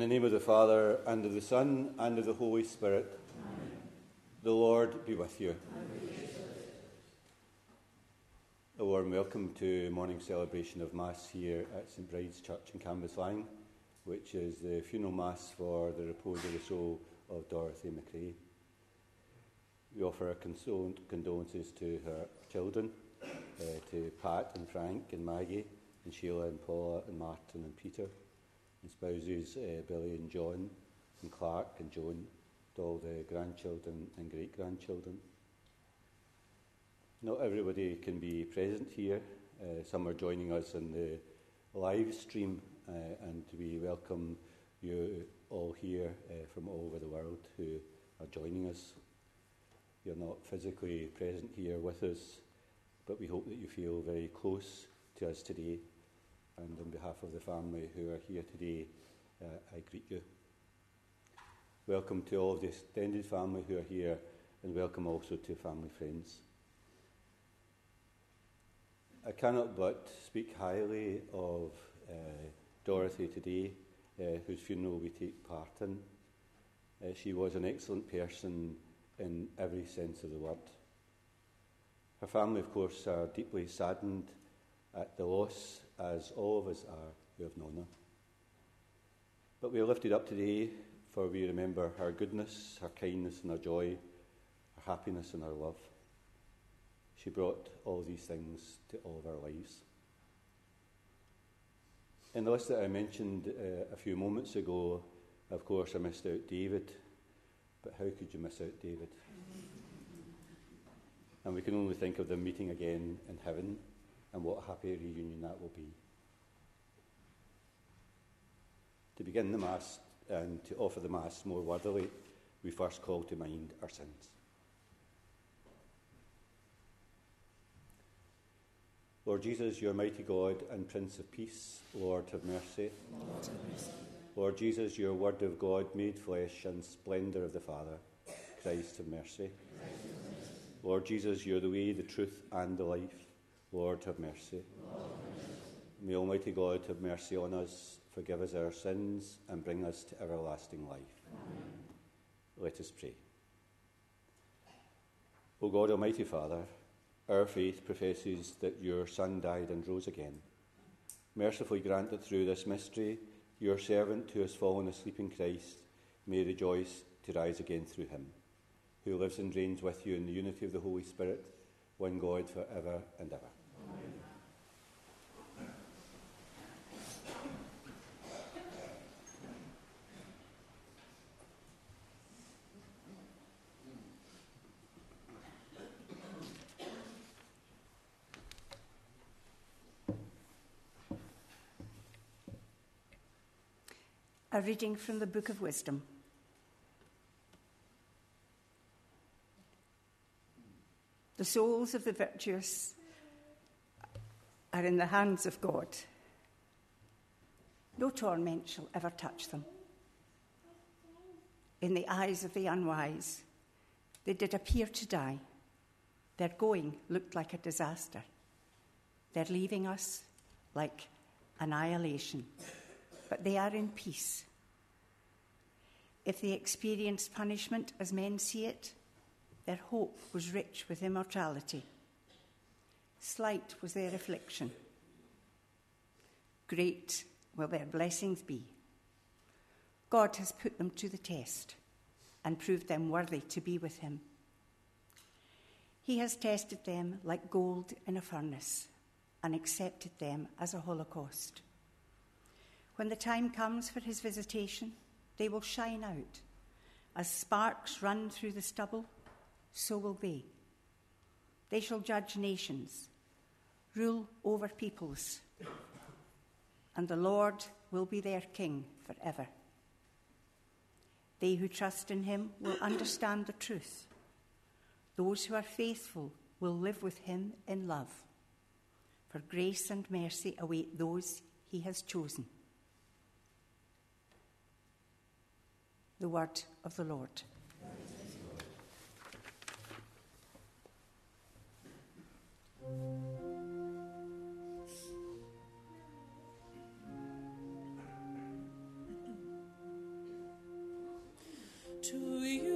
In the name of the Father, and of the Son, and of the Holy Spirit, Amen. the Lord be with you. A warm welcome to morning celebration of Mass here at St Bride's Church in Cambuslang, which is the funeral Mass for the repose of the soul of Dorothy McCrae. We offer our condolences to her children, uh, to Pat and Frank and Maggie, and Sheila and Paula and Martin and Peter and spouses uh, Billy and John, and Clark and Joan, to all the grandchildren and great grandchildren. Not everybody can be present here. Uh, some are joining us in the live stream, uh, and we welcome you all here uh, from all over the world who are joining us. You're not physically present here with us, but we hope that you feel very close to us today and on behalf of the family who are here today, uh, I greet you. Welcome to all of the extended family who are here, and welcome also to family friends. I cannot but speak highly of uh, Dorothy today, uh, whose funeral we take part in. Uh, she was an excellent person in every sense of the word. Her family, of course, are deeply saddened at the loss as all of us are who have known her. But we are lifted up today, for we remember her goodness, her kindness, and her joy, her happiness, and her love. She brought all these things to all of our lives. In the list that I mentioned uh, a few moments ago, of course, I missed out David. But how could you miss out David? and we can only think of them meeting again in heaven and what a happy reunion that will be. To begin the Mass and to offer the Mass more worthily, we first call to mind our sins. Lord Jesus, your mighty God and Prince of Peace, Lord, have mercy. Lord, have mercy. Lord Jesus, your Word of God made flesh and splendour of the Father, Christ, have mercy. Christ, have mercy. Lord Jesus, you're the way, the truth, and the life. Lord, have mercy. Lord, May Almighty God have mercy on us, forgive us our sins, and bring us to everlasting life. Amen. Let us pray. O God, Almighty Father, our faith professes that your Son died and rose again. Mercifully grant that through this mystery, your servant who has fallen asleep in Christ may rejoice to rise again through him, who lives and reigns with you in the unity of the Holy Spirit, one God for ever and ever. Reading from the Book of Wisdom. The souls of the virtuous are in the hands of God. No torment shall ever touch them. In the eyes of the unwise, they did appear to die. Their going looked like a disaster. They're leaving us like annihilation but they are in peace. If they experienced punishment as men see it, their hope was rich with immortality. Slight was their affliction. Great will their blessings be. God has put them to the test and proved them worthy to be with Him. He has tested them like gold in a furnace and accepted them as a holocaust. When the time comes for his visitation, they will shine out. As sparks run through the stubble, so will they. They shall judge nations, rule over peoples, and the Lord will be their king forever. They who trust in him will understand the truth. Those who are faithful will live with him in love. For grace and mercy await those he has chosen. the word of the Lord. To you.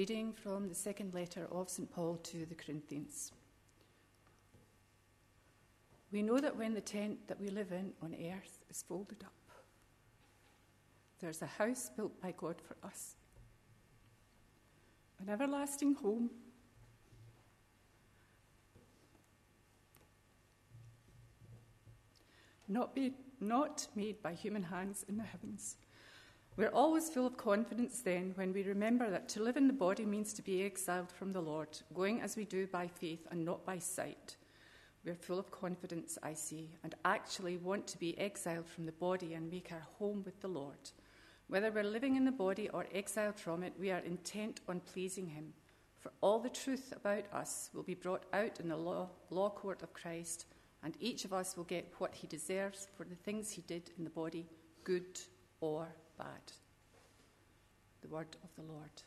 reading from the second letter of St. Paul to the Corinthians. We know that when the tent that we live in on earth is folded up, there's a house built by God for us, an everlasting home. Not, be, not made by human hands in the heavens. We're always full of confidence then when we remember that to live in the body means to be exiled from the Lord, going as we do by faith and not by sight. We're full of confidence, I see, and actually want to be exiled from the body and make our home with the Lord. Whether we're living in the body or exiled from it, we are intent on pleasing Him. For all the truth about us will be brought out in the law, law court of Christ, and each of us will get what he deserves for the things he did in the body, good or bad. The word of the Lord.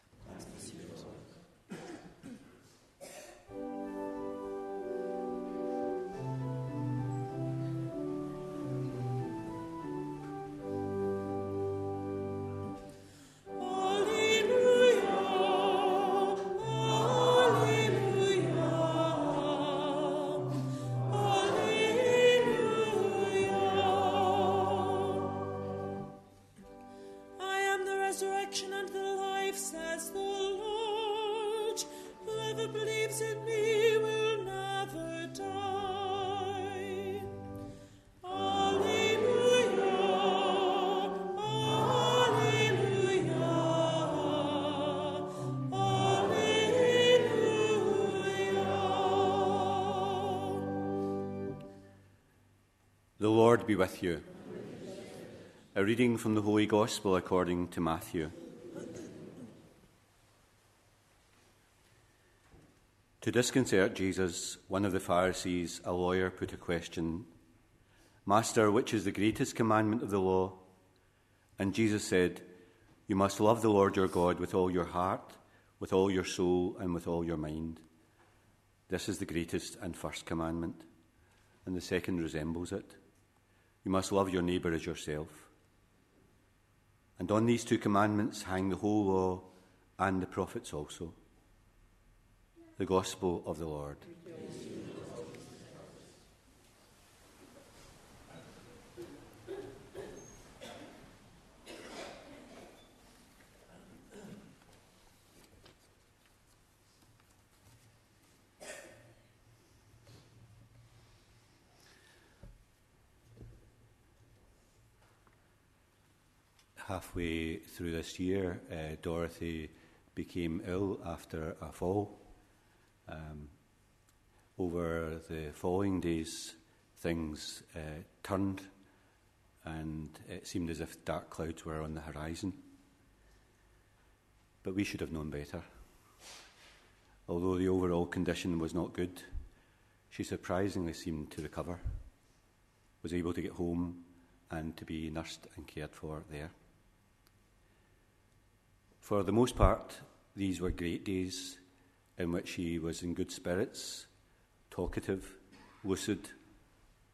Lord be with you. A reading from the Holy Gospel according to Matthew. To disconcert Jesus, one of the Pharisees, a lawyer, put a question Master, which is the greatest commandment of the law? And Jesus said, You must love the Lord your God with all your heart, with all your soul, and with all your mind. This is the greatest and first commandment, and the second resembles it. You must love your neighbour as yourself. And on these two commandments hang the whole law and the prophets also. The Gospel of the Lord. Halfway through this year, uh, Dorothy became ill after a fall. Um, over the following days, things uh, turned, and it seemed as if dark clouds were on the horizon. But we should have known better. Although the overall condition was not good, she surprisingly seemed to recover, was able to get home and to be nursed and cared for there. For the most part, these were great days in which he was in good spirits, talkative, lucid,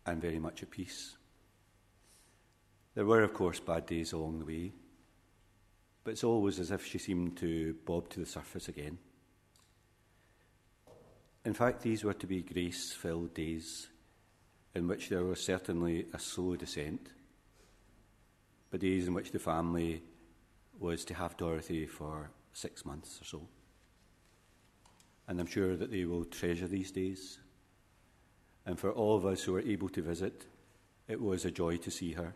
and very much at peace. There were, of course, bad days along the way, but it's always as if she seemed to bob to the surface again. In fact, these were to be grace filled days in which there was certainly a slow descent, but days in which the family was to have Dorothy for six months or so. And I'm sure that they will treasure these days. And for all of us who were able to visit, it was a joy to see her.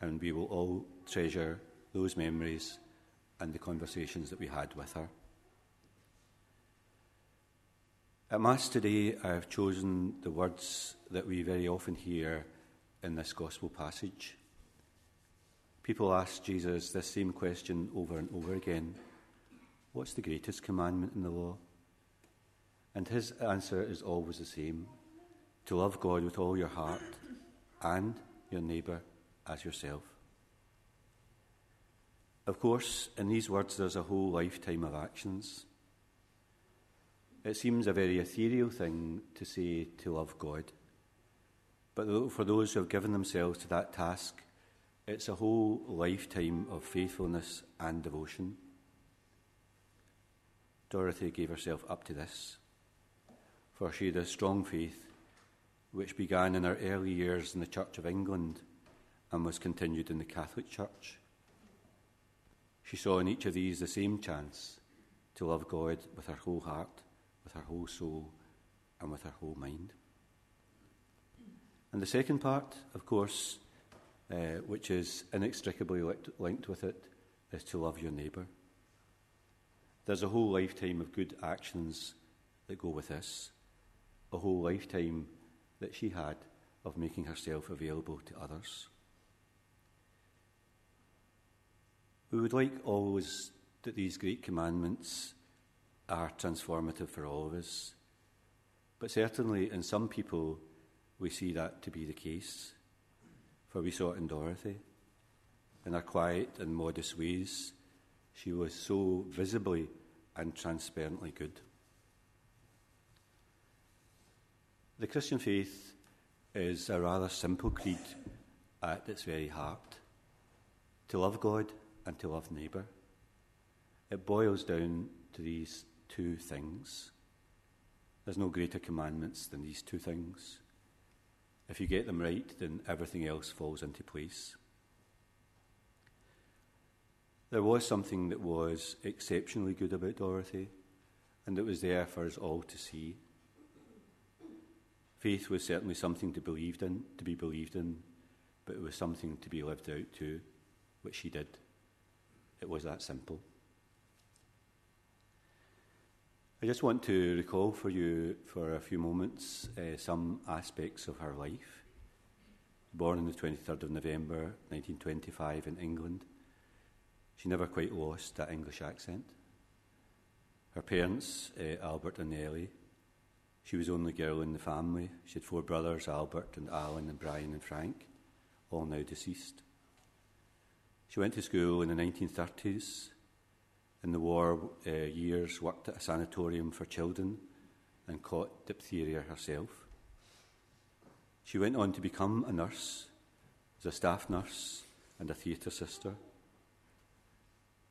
And we will all treasure those memories and the conversations that we had with her. At Mass today, I have chosen the words that we very often hear in this Gospel passage People ask Jesus this same question over and over again What's the greatest commandment in the law? And his answer is always the same to love God with all your heart and your neighbour as yourself. Of course, in these words, there's a whole lifetime of actions. It seems a very ethereal thing to say to love God. But for those who have given themselves to that task, it's a whole lifetime of faithfulness and devotion. Dorothy gave herself up to this, for she had a strong faith which began in her early years in the Church of England and was continued in the Catholic Church. She saw in each of these the same chance to love God with her whole heart, with her whole soul, and with her whole mind. And the second part, of course, uh, which is inextricably linked with it, is to love your neighbour. There's a whole lifetime of good actions that go with this, a whole lifetime that she had of making herself available to others. We would like always that these great commandments are transformative for all of us, but certainly in some people we see that to be the case. For we saw it in Dorothy. In her quiet and modest ways, she was so visibly and transparently good. The Christian faith is a rather simple creed at its very heart to love God and to love neighbour. It boils down to these two things. There's no greater commandments than these two things. If you get them right, then everything else falls into place. There was something that was exceptionally good about Dorothy, and it was there for us all to see. Faith was certainly something to believed in, to be believed in, but it was something to be lived out too, which she did. It was that simple. I just want to recall for you for a few moments uh, some aspects of her life. Born on the 23rd of November 1925 in England, she never quite lost that English accent. Her parents, uh, Albert and Nellie, she was the only girl in the family. She had four brothers, Albert and Alan and Brian and Frank, all now deceased. She went to school in the 1930s in the war uh, years, worked at a sanatorium for children and caught diphtheria herself. She went on to become a nurse, as a staff nurse and a theatre sister.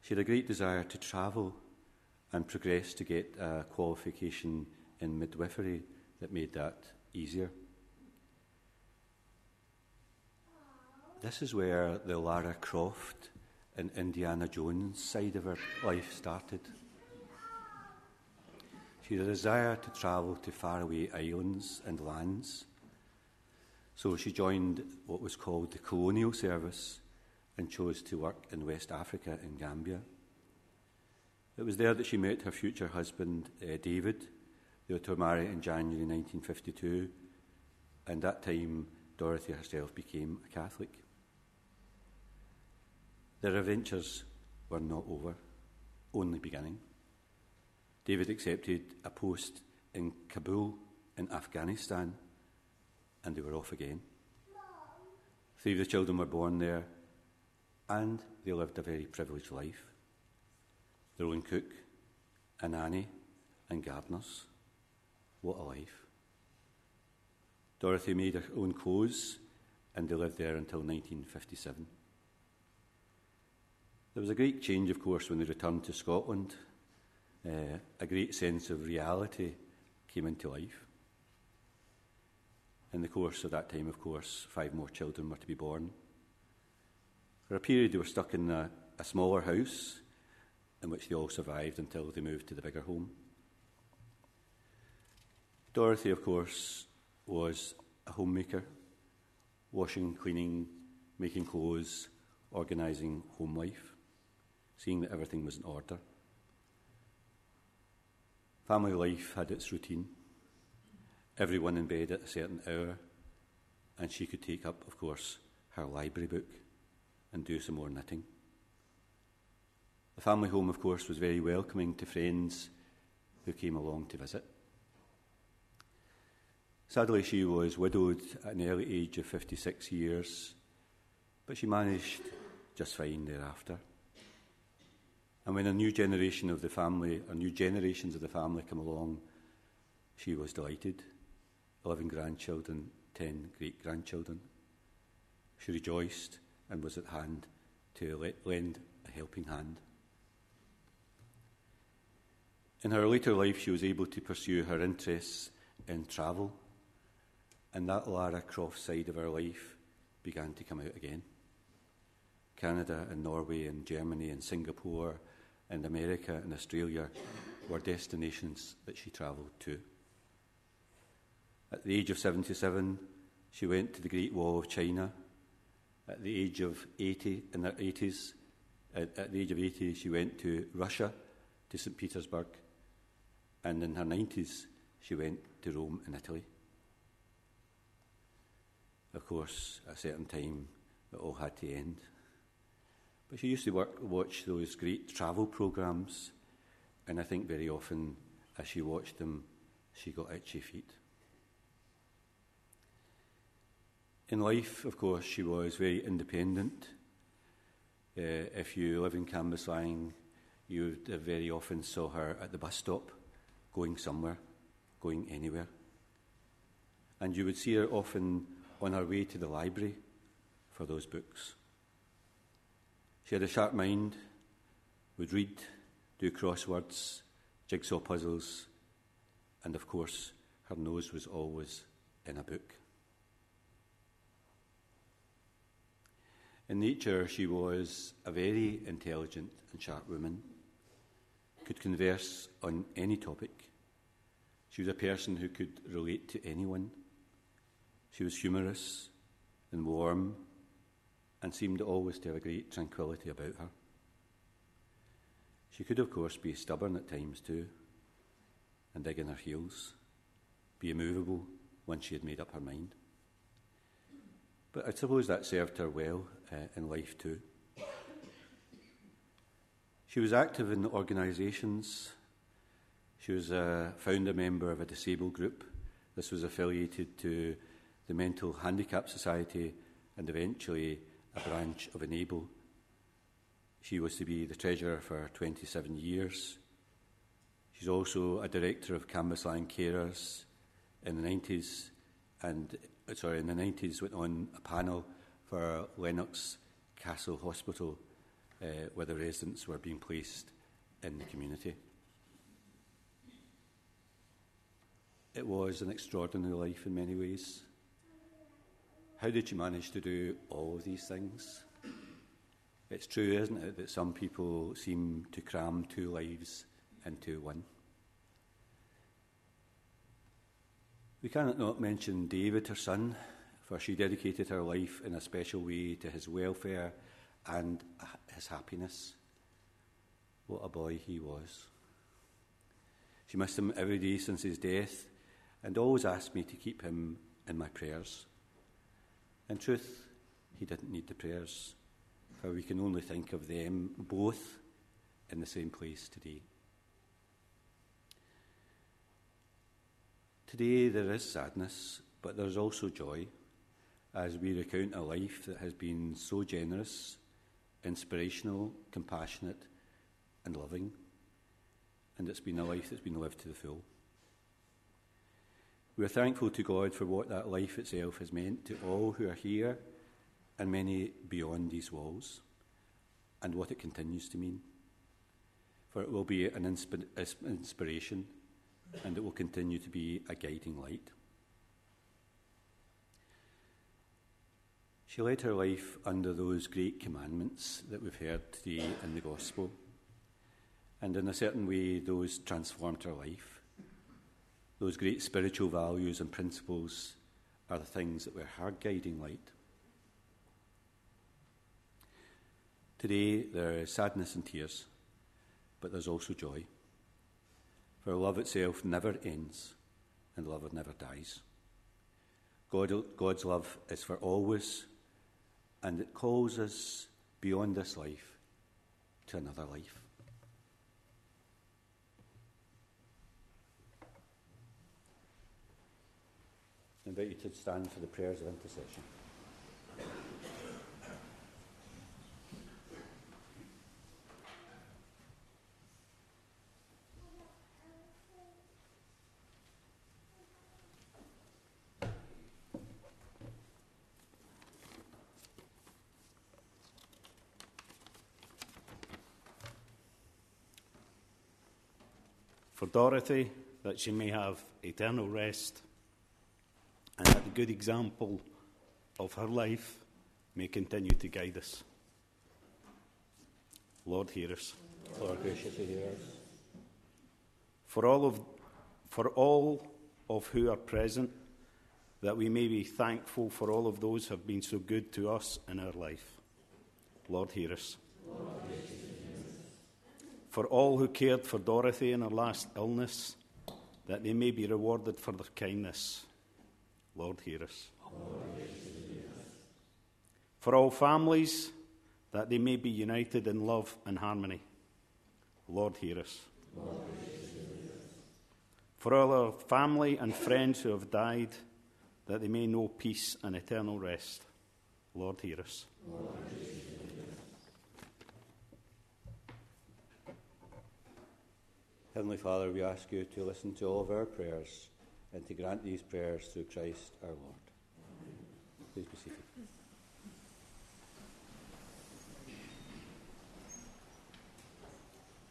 She had a great desire to travel and progress to get a qualification in midwifery that made that easier. This is where the Lara Croft and Indiana Jones side of her life started. She had a desire to travel to faraway islands and lands. So she joined what was called the Colonial Service and chose to work in West Africa in Gambia. It was there that she met her future husband, uh, David. They were to marry in January 1952, and that time Dorothy herself became a Catholic. Their adventures were not over, only beginning. David accepted a post in Kabul in Afghanistan, and they were off again. Three of the children were born there, and they lived a very privileged life. Their own cook, a nanny, and gardeners. What a life. Dorothy made her own clothes, and they lived there until 1957. There was a great change, of course, when they returned to Scotland. Uh, a great sense of reality came into life. In the course of that time, of course, five more children were to be born. For a period, they were stuck in a, a smaller house in which they all survived until they moved to the bigger home. Dorothy, of course, was a homemaker, washing, cleaning, making clothes, organising home life seeing that everything was in order. Family life had its routine. Everyone in bed at a certain hour, and she could take up, of course, her library book and do some more knitting. The family home, of course, was very welcoming to friends who came along to visit. Sadly, she was widowed at an early age of 56 years, but she managed just fine thereafter. And when a new generation of the family, or new generations of the family come along, she was delighted. Eleven grandchildren, ten great grandchildren. She rejoiced and was at hand to lend a helping hand. In her later life, she was able to pursue her interests in travel, and that Lara Croft side of her life began to come out again. Canada and Norway and Germany and Singapore and America and Australia were destinations that she travelled to. At the age of 77, she went to the Great Wall of China. At the age of 80, in her 80s, at, at the age of 80, she went to Russia, to St. Petersburg, and in her 90s, she went to Rome in Italy. Of course, at a certain time, it all had to end. But she used to work, watch those great travel programs, and I think very often as she watched them, she got itchy feet. In life, of course, she was very independent. Uh, if you live in Cambuslang, you very often saw her at the bus stop, going somewhere, going anywhere. And you would see her often on her way to the library for those books. She had a sharp mind, would read, do crosswords, jigsaw puzzles, and of course, her nose was always in a book. In nature, she was a very intelligent and sharp woman, could converse on any topic. She was a person who could relate to anyone. She was humorous and warm and seemed always to have a great tranquility about her. She could, of course, be stubborn at times too, and dig in her heels, be immovable once she had made up her mind. But I suppose that served her well uh, in life too. She was active in the organisations. She was a founder member of a disabled group. This was affiliated to the Mental Handicap Society and eventually a branch of Enable. She was to be the treasurer for 27 years. She's also a director of Cambuslang Carers in the 90s and sorry, in the 90s went on a panel for Lennox Castle Hospital uh, where the residents were being placed in the community. It was an extraordinary life in many ways. How did you manage to do all these things? It's true, isn't it, that some people seem to cram two lives into one. We cannot not mention David, her son, for she dedicated her life in a special way to his welfare and his happiness. What a boy he was. She missed him every day since his death and always asked me to keep him in my prayers. In truth, he didn't need the prayers, for we can only think of them both in the same place today. Today there is sadness, but there is also joy as we recount a life that has been so generous, inspirational, compassionate, and loving. And it's been a life that's been lived to the full. We are thankful to God for what that life itself has meant to all who are here and many beyond these walls, and what it continues to mean. For it will be an insp- inspiration and it will continue to be a guiding light. She led her life under those great commandments that we've heard today in the Gospel. And in a certain way, those transformed her life. Those great spiritual values and principles are the things that were her guiding light. Today, there is sadness and tears, but there's also joy. For love itself never ends, and love never dies. God, God's love is for always, and it calls us beyond this life to another life. I invite you to stand for the prayers of intercession. For Dorothy, that she may have eternal rest good example of her life may continue to guide us. Lord, hear us. Lord, graciously hear us. For all of, for all of who are present, that we may be thankful for all of those who have been so good to us in our life. Lord, hear us. Lord, for all who cared for Dorothy in her last illness, that they may be rewarded for their kindness. Lord, hear us. For all families, that they may be united in love and harmony. Lord, hear us. For all our family and friends who have died, that they may know peace and eternal rest. Lord, hear us. Heavenly Father, we ask you to listen to all of our prayers and to grant these prayers through Christ our Lord. Please be seated.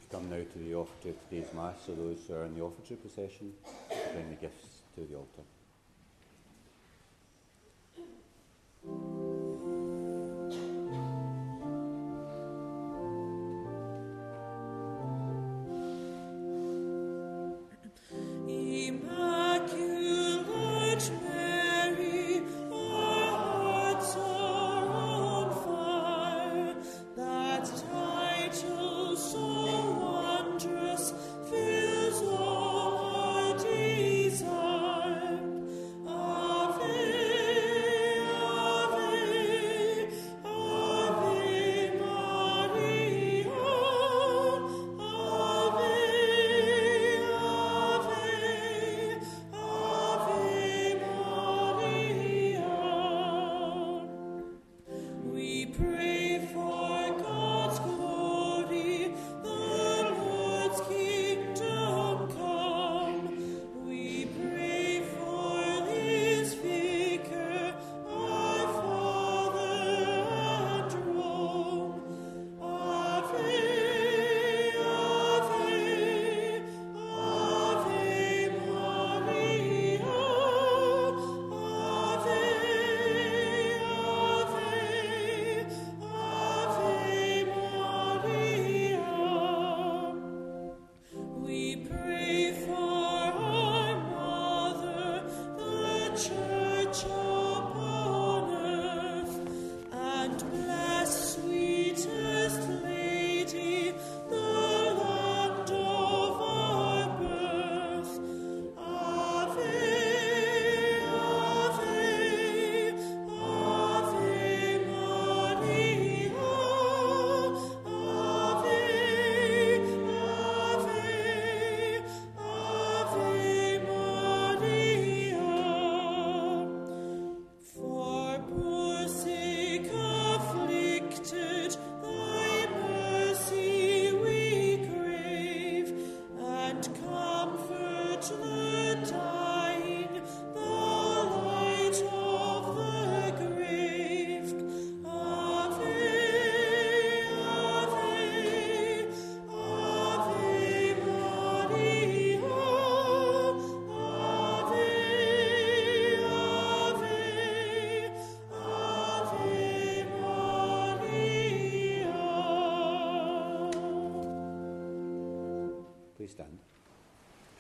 We come now to the offertory of today's Mass, so those who are in the offertory procession bring the gifts to the altar.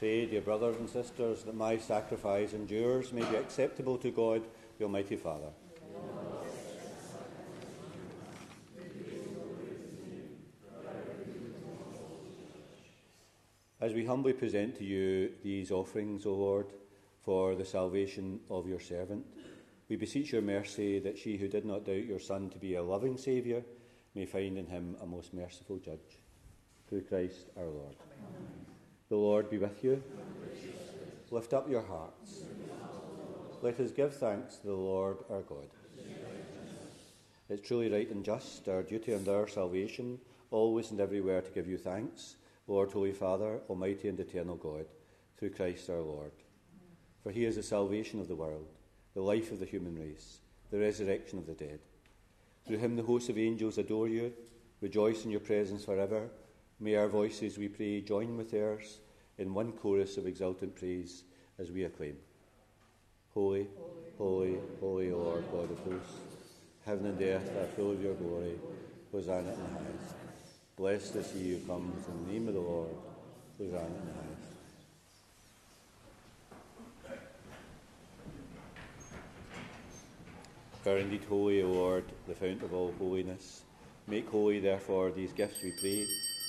Pray, dear brothers and sisters, that my sacrifice and yours may be acceptable to God, the Almighty Father. As we humbly present to you these offerings, O Lord, for the salvation of your servant, we beseech your mercy that she who did not doubt your Son to be a loving Saviour may find in him a most merciful judge. Through Christ our Lord. The Lord be with you. Lift up your hearts. Let us give thanks to the Lord our God. It's truly right and just, our duty and our salvation, always and everywhere to give you thanks, Lord, Holy Father, Almighty and eternal God, through Christ our Lord. For he is the salvation of the world, the life of the human race, the resurrection of the dead. Through him the hosts of angels adore you, rejoice in your presence forever. May our voices, we pray, join with theirs in one chorus of exultant praise as we acclaim Holy, holy, holy, Lord God of hosts, heaven and earth are full of your glory. Hosanna in the highest. Blessed is he who comes in the name of the Lord. Hosanna in the highest. are indeed holy, O Lord, the fount of all holiness. Make holy, therefore, these gifts, we pray,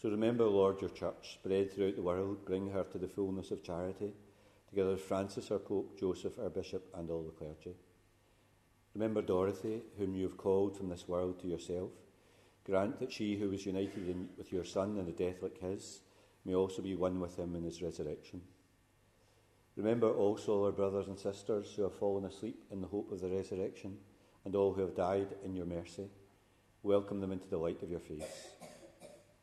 So remember, Lord, your church, spread throughout the world, bring her to the fullness of charity, together with Francis, our Pope, Joseph, our Bishop, and all the clergy. Remember Dorothy, whom you have called from this world to yourself. Grant that she who was united in, with your Son in a death like his may also be one with him in his resurrection. Remember also our brothers and sisters who have fallen asleep in the hope of the resurrection, and all who have died in your mercy. Welcome them into the light of your face.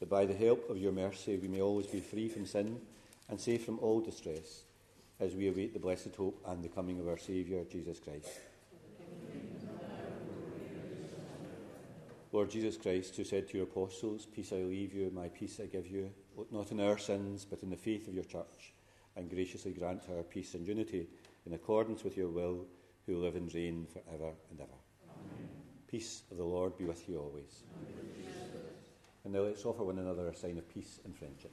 that by the help of your mercy we may always be free from sin and safe from all distress, as we await the blessed hope and the coming of our Saviour, Jesus Christ. Lord Jesus Christ, who said to your apostles, Peace I leave you, my peace I give you, not in our sins, but in the faith of your church, and graciously grant her peace and unity in accordance with your will, who live and reign for ever and ever. Amen. Peace of the Lord be with you always. Amen. And now let's offer one another a sign of peace and friendship.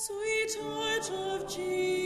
Sweet heart of Jesus,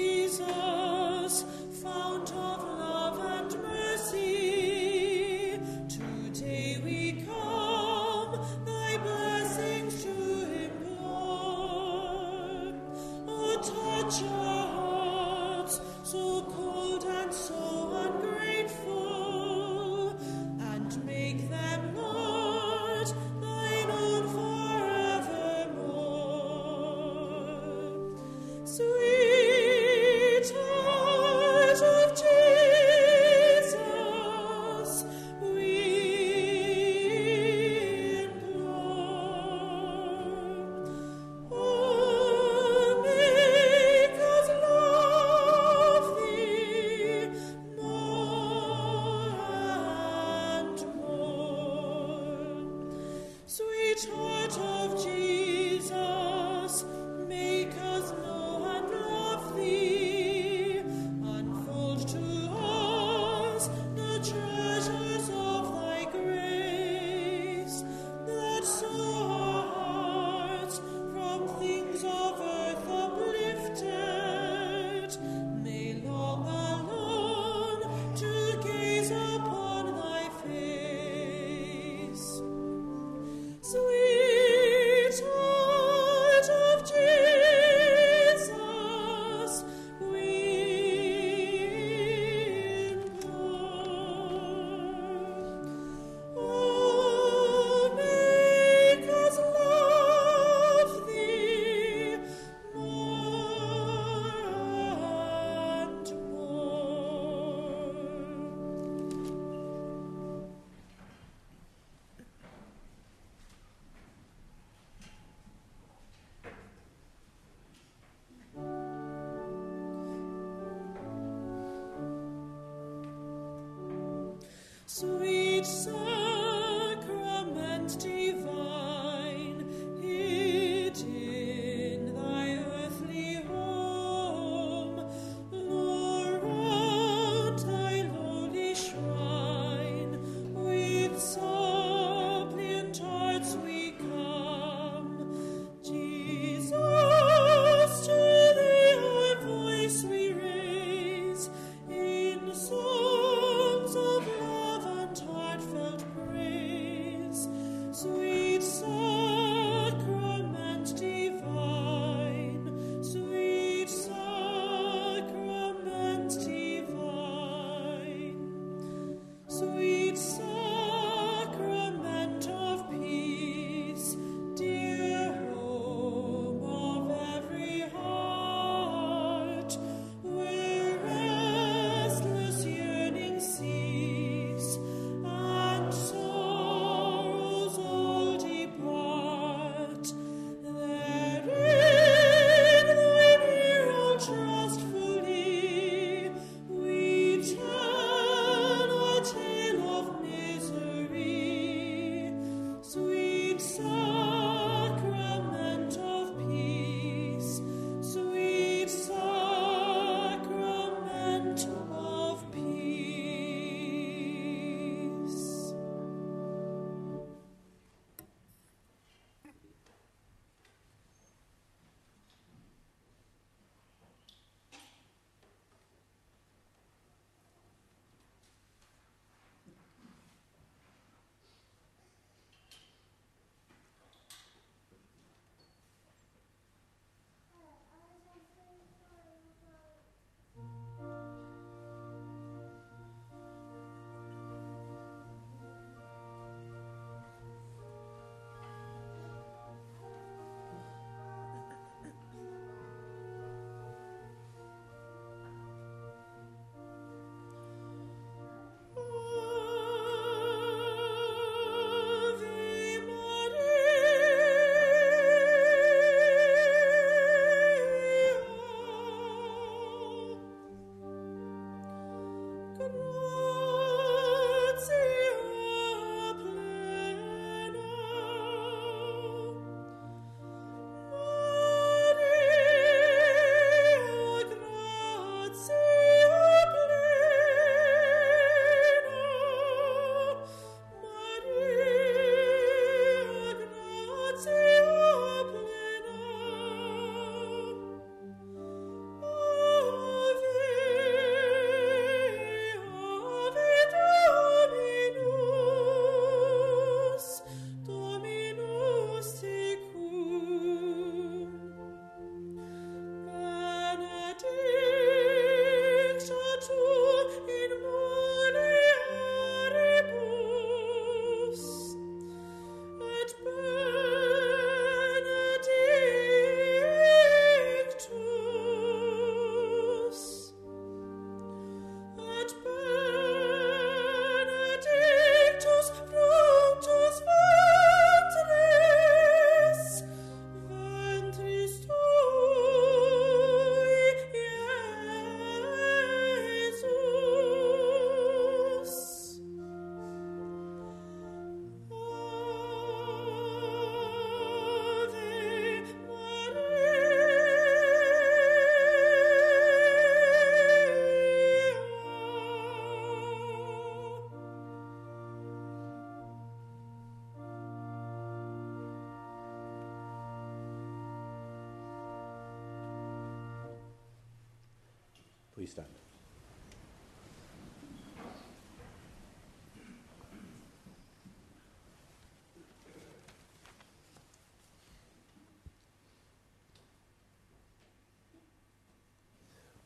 please stand.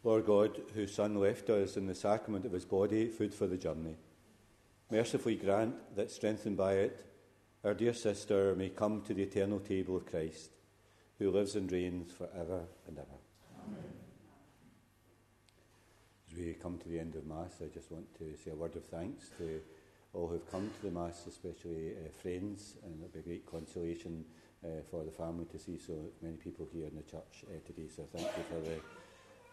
Lord God, whose Son left us in the sacrament of his body, food for the journey, mercifully grant that, strengthened by it, our dear sister may come to the eternal table of Christ, who lives and reigns for ever and ever. Amen. As we come to the end of Mass, I just want to say a word of thanks to all who've come to the Mass, especially uh, friends, and it'll be a great consolation uh, for the family to see so many people here in the church uh, today. So thank you for the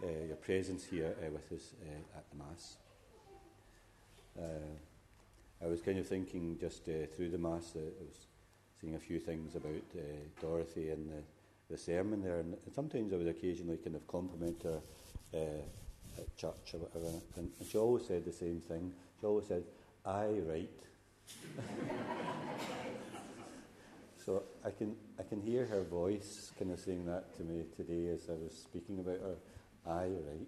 uh, your presence here uh, with us uh, at the Mass. Uh, I was kind of thinking just uh, through the Mass, uh, I was seeing a few things about uh, Dorothy and the, the sermon there, and sometimes I would occasionally kind of compliment her uh, at church or whatever, and, and she always said the same thing. She always said, I write. so I can, I can hear her voice kind of saying that to me today as I was speaking about her. I right.